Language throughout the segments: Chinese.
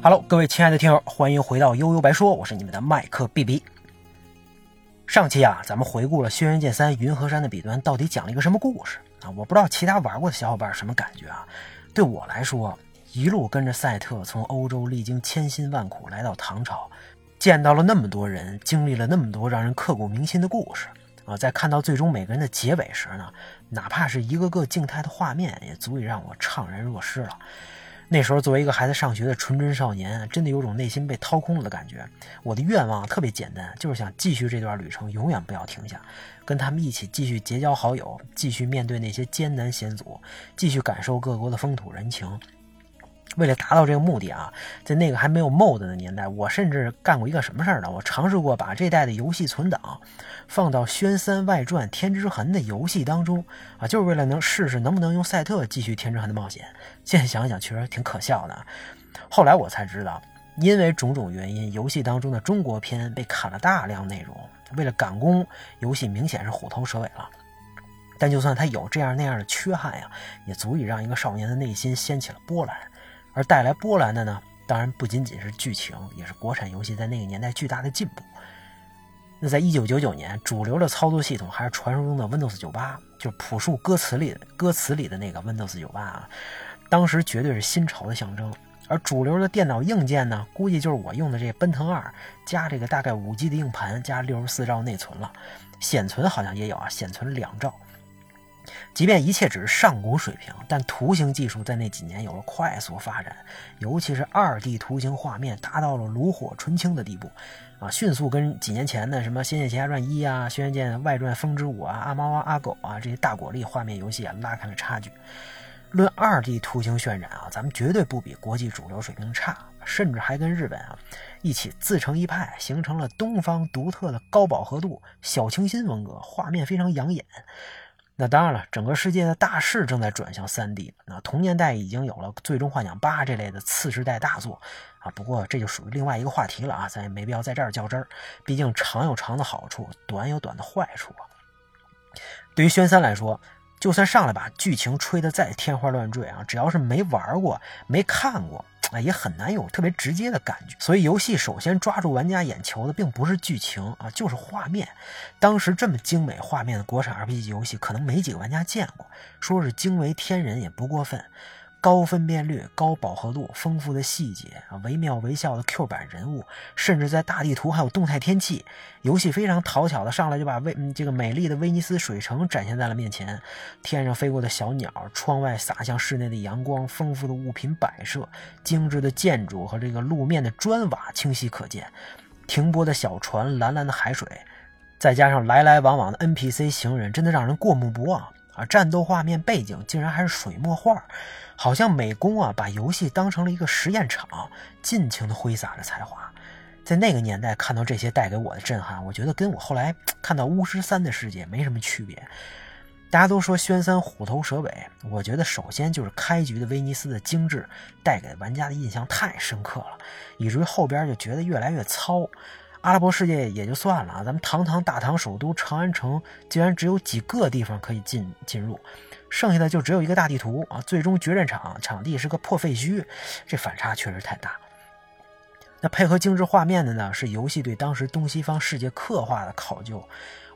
Hello，各位亲爱的听友，欢迎回到悠悠白说，我是你们的麦克 B B。上期啊，咱们回顾了《轩辕剑三云和山的彼端》到底讲了一个什么故事啊？我不知道其他玩过的小伙伴什么感觉啊？对我来说，一路跟着赛特从欧洲历经千辛万苦来到唐朝，见到了那么多人，经历了那么多让人刻骨铭心的故事啊！在看到最终每个人的结尾时呢，哪怕是一个个静态的画面，也足以让我怅然若失了。那时候，作为一个还在上学的纯真少年，真的有种内心被掏空了的感觉。我的愿望特别简单，就是想继续这段旅程，永远不要停下，跟他们一起继续结交好友，继续面对那些艰难险阻，继续感受各国的风土人情。为了达到这个目的啊，在那个还没有 MOD 的年代，我甚至干过一个什么事儿呢？我尝试过把这代的游戏存档放到《轩三外传：天之痕》的游戏当中啊，就是为了能试试能不能用赛特继续天之痕的冒险。现在想想，确实挺可笑的。后来我才知道，因为种种原因，游戏当中的中国篇被砍了大量内容。为了赶工，游戏明显是虎头蛇尾了。但就算它有这样那样的缺憾呀，也足以让一个少年的内心掀起了波澜。而带来波澜的呢，当然不仅仅是剧情，也是国产游戏在那个年代巨大的进步。那在一九九九年，主流的操作系统还是传说中的 Windows 九八，就是朴树歌词里的歌词里的那个 Windows 九八啊，当时绝对是新潮的象征。而主流的电脑硬件呢，估计就是我用的这奔腾二加这个大概五 G 的硬盘加六十四兆内存了，显存好像也有啊，显存两兆。即便一切只是上古水平，但图形技术在那几年有了快速发展，尤其是二 D 图形画面达到了炉火纯青的地步，啊，迅速跟几年前的什么《仙剑奇侠传一》啊、《轩辕剑外传：风之舞》啊、阿猫阿狗啊这些大果粒画面游戏啊拉开了差距。论二 D 图形渲染啊，咱们绝对不比国际主流水平差，甚至还跟日本啊一起自成一派，形成了东方独特的高饱和度、小清新风格，画面非常养眼。那当然了，整个世界的大势正在转向 3D。那同年代已经有了《最终幻想八》这类的次世代大作啊。不过这就属于另外一个话题了啊，咱也没必要在这儿较真儿。毕竟长有长的好处，短有短的坏处啊。对于宣三来说，就算上来把剧情吹得再天花乱坠啊，只要是没玩过、没看过。啊，也很难有特别直接的感觉，所以游戏首先抓住玩家眼球的并不是剧情啊，就是画面。当时这么精美画面的国产 RPG 游戏，可能没几个玩家见过，说是惊为天人也不过分。高分辨率、高饱和度、丰富的细节啊，惟妙惟肖的 Q 版人物，甚至在大地图还有动态天气。游戏非常讨巧的上来就把威这个美丽的威尼斯水城展现在了面前，天上飞过的小鸟，窗外洒向室内的阳光，丰富的物品摆设，精致的建筑和这个路面的砖瓦清晰可见，停泊的小船，蓝蓝的海水，再加上来来往往的 NPC 行人，真的让人过目不忘啊！战斗画面背景竟然还是水墨画。好像美工啊，把游戏当成了一个实验场，尽情的挥洒着才华。在那个年代看到这些带给我的震撼，我觉得跟我后来 看到巫师三的世界没什么区别。大家都说宣三虎头蛇尾，我觉得首先就是开局的威尼斯的精致带给玩家的印象太深刻了，以至于后边就觉得越来越糙。阿拉伯世界也就算了啊，咱们堂堂大唐首都长安城，竟然只有几个地方可以进进入。剩下的就只有一个大地图啊，最终决战场场地是个破废墟，这反差确实太大。那配合精致画面的呢，是游戏对当时东西方世界刻画的考究，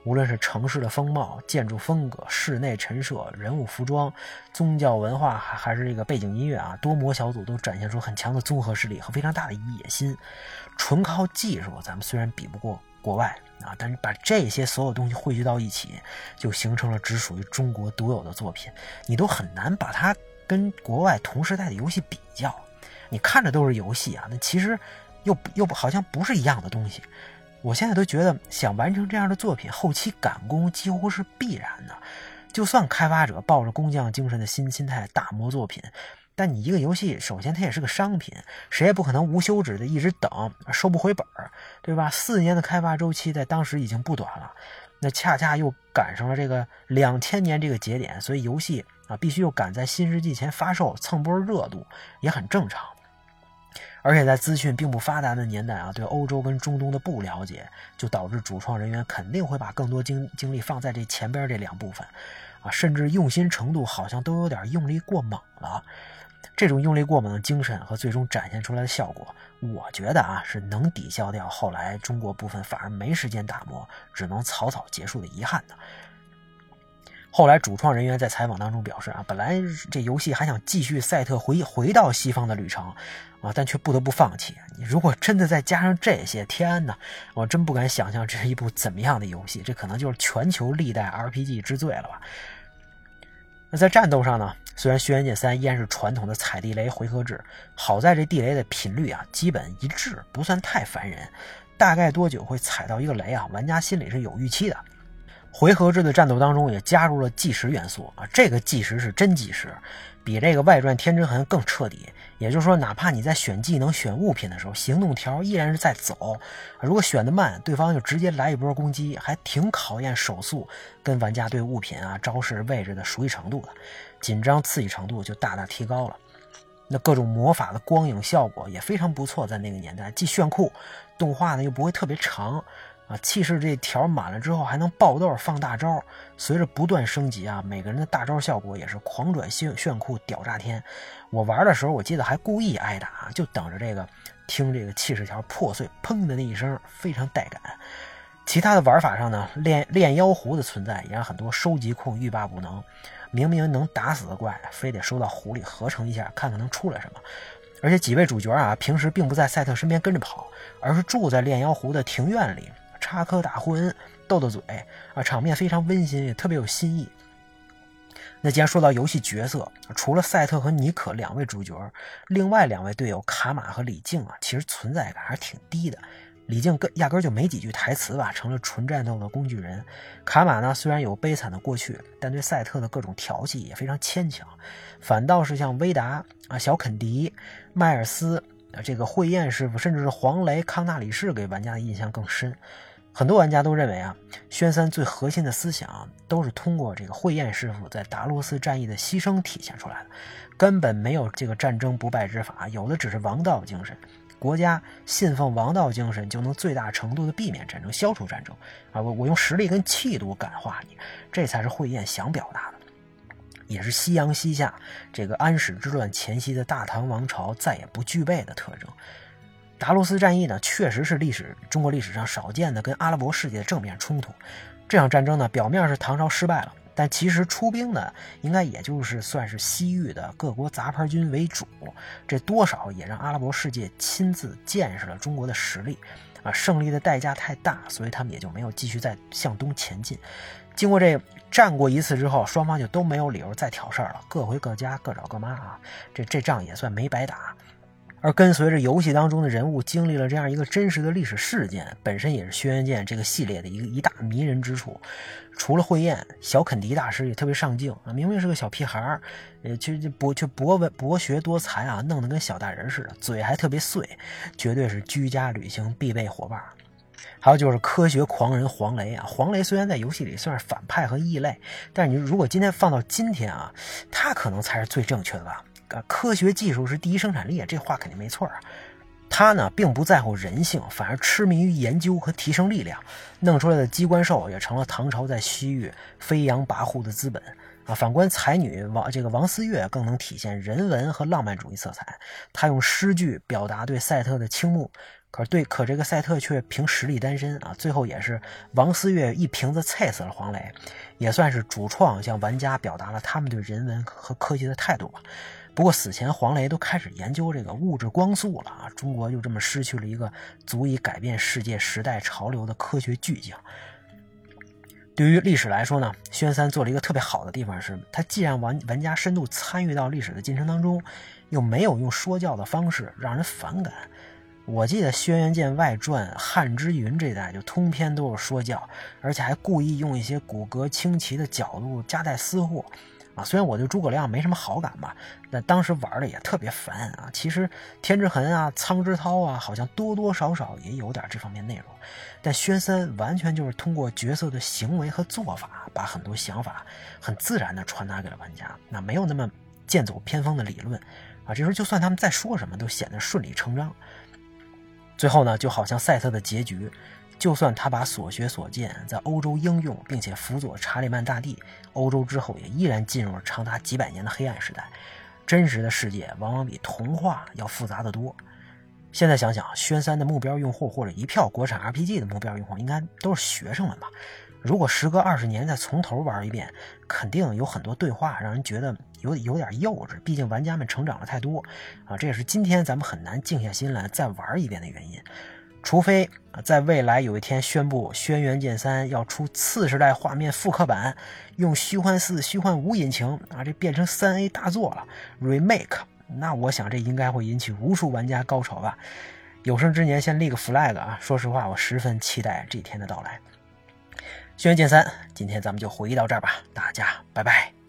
无论是城市的风貌、建筑风格、室内陈设、人物服装、宗教文化，还还是这个背景音乐啊，多模小组都展现出很强的综合实力和非常大的野心。纯靠技术，咱们虽然比不过国外。啊！但是把这些所有东西汇聚到一起，就形成了只属于中国独有的作品。你都很难把它跟国外同时代的游戏比较。你看着都是游戏啊，那其实又又好像不是一样的东西。我现在都觉得，想完成这样的作品，后期赶工几乎是必然的。就算开发者抱着工匠精神的新心态打磨作品。但你一个游戏，首先它也是个商品，谁也不可能无休止的一直等，收不回本儿，对吧？四年的开发周期在当时已经不短了，那恰恰又赶上了这个两千年这个节点，所以游戏啊必须又赶在新世纪前发售，蹭波热度也很正常。而且在资讯并不发达的年代啊，对欧洲跟中东的不了解，就导致主创人员肯定会把更多精精力放在这前边这两部分，啊，甚至用心程度好像都有点用力过猛了。这种用力过猛的精神和最终展现出来的效果，我觉得啊是能抵消掉后来中国部分反而没时间打磨，只能草草结束的遗憾的。后来主创人员在采访当中表示啊，本来这游戏还想继续赛特回回到西方的旅程，啊，但却不得不放弃。你如果真的再加上这些，天哪，我真不敢想象这是一部怎么样的游戏。这可能就是全球历代 RPG 之最了吧？那在战斗上呢？虽然《轩辕剑三》依然是传统的踩地雷回合制，好在这地雷的频率啊基本一致，不算太烦人。大概多久会踩到一个雷啊？玩家心里是有预期的。回合制的战斗当中也加入了计时元素啊，这个计时是真计时，比这个外传《天之痕》更彻底。也就是说，哪怕你在选技能、选物品的时候，行动条依然是在走。如果选的慢，对方就直接来一波攻击，还挺考验手速跟玩家对物品啊、招式、位置的熟悉程度的，紧张刺激程度就大大提高了。那各种魔法的光影效果也非常不错，在那个年代既炫酷，动画呢又不会特别长。啊，气势这条满了之后还能爆豆放大招，随着不断升级啊，每个人的大招效果也是狂转炫炫酷屌炸天。我玩的时候，我记得还故意挨打，就等着这个听这个气势条破碎，砰的那一声，非常带感。其他的玩法上呢，炼炼妖壶的存在也让很多收集控欲罢不能。明明能打死的怪，非得收到壶里合成一下，看看能出来什么。而且几位主角啊，平时并不在赛特身边跟着跑，而是住在炼妖壶的庭院里。插科打诨，斗斗嘴啊，场面非常温馨，也特别有新意。那既然说到游戏角色，除了赛特和尼可两位主角，另外两位队友卡玛和李靖啊，其实存在感还是挺低的。李靖根压根就没几句台词吧，成了纯战斗的工具人。卡玛呢，虽然有悲惨的过去，但对赛特的各种调戏也非常牵强。反倒是像威达啊、小肯迪、迈尔斯啊，这个慧燕师傅，甚至是黄雷、康纳里士，给玩家的印象更深。很多玩家都认为啊，宣三最核心的思想都是通过这个慧燕师傅在达罗斯战役的牺牲体现出来的，根本没有这个战争不败之法，有的只是王道精神。国家信奉王道精神，就能最大程度的避免战争，消除战争。啊，我我用实力跟气度感化你，这才是慧燕想表达的，也是夕阳西下这个安史之乱前夕的大唐王朝再也不具备的特征。达罗斯战役呢，确实是历史中国历史上少见的跟阿拉伯世界的正面冲突。这场战争呢，表面是唐朝失败了，但其实出兵呢应该也就是算是西域的各国杂牌军为主。这多少也让阿拉伯世界亲自见识了中国的实力。啊，胜利的代价太大，所以他们也就没有继续再向东前进。经过这战过一次之后，双方就都没有理由再挑事儿了，各回各家，各找各妈啊。这这仗也算没白打。而跟随着游戏当中的人物经历了这样一个真实的历史事件，本身也是《轩辕剑》这个系列的一个一大迷人之处。除了慧燕，小肯迪大师也特别上镜啊，明明是个小屁孩儿，呃，却博却博文博学多才啊，弄得跟小大人似的，嘴还特别碎，绝对是居家旅行必备伙伴。还有就是科学狂人黄雷啊，黄雷虽然在游戏里算是反派和异类，但是你如果今天放到今天啊，他可能才是最正确的吧。科学技术是第一生产力，这话肯定没错啊。他呢，并不在乎人性，反而痴迷于研究和提升力量，弄出来的机关兽也成了唐朝在西域飞扬跋扈的资本啊。反观才女王，这个王思月更能体现人文和浪漫主义色彩。他用诗句表达对赛特的倾慕，可是对，可这个赛特却凭实力单身啊。最后也是王思月一瓶子菜死了黄磊，也算是主创向玩家表达了他们对人文和科技的态度吧。不过死前，黄雷都开始研究这个物质光速了啊！中国就这么失去了一个足以改变世界时代潮流的科学巨匠。对于历史来说呢，轩三做了一个特别好的地方是，他既让玩玩家深度参与到历史的进程当中，又没有用说教的方式让人反感。我记得《轩辕剑外传》汉之云这代就通篇都是说教，而且还故意用一些骨骼清奇的角度夹带私货。啊，虽然我对诸葛亮没什么好感吧，但当时玩的也特别烦啊。其实天之痕啊、苍之涛啊，好像多多少少也有点这方面内容。但宣三完全就是通过角色的行为和做法，把很多想法很自然的传达给了玩家。那没有那么剑走偏锋的理论啊，这时候就算他们再说什么，都显得顺理成章。最后呢，就好像赛特的结局。就算他把所学所见在欧洲应用，并且辅佐查理曼大帝，欧洲之后也依然进入了长达几百年的黑暗时代。真实的世界往往比童话要复杂的多。现在想想，宣三的目标用户或者一票国产 RPG 的目标用户，应该都是学生们吧？如果时隔二十年再从头玩一遍，肯定有很多对话让人觉得有有点幼稚。毕竟玩家们成长了太多啊，这也是今天咱们很难静下心来再玩一遍的原因。除非啊，在未来有一天宣布《轩辕剑三》要出次时代画面复刻版，用虚幻四、虚幻五引擎啊，这变成三 A 大作了，remake。那我想这应该会引起无数玩家高潮吧。有生之年先立个 flag 啊！说实话，我十分期待这一天的到来。轩辕剑三，今天咱们就回忆到这儿吧，大家拜拜。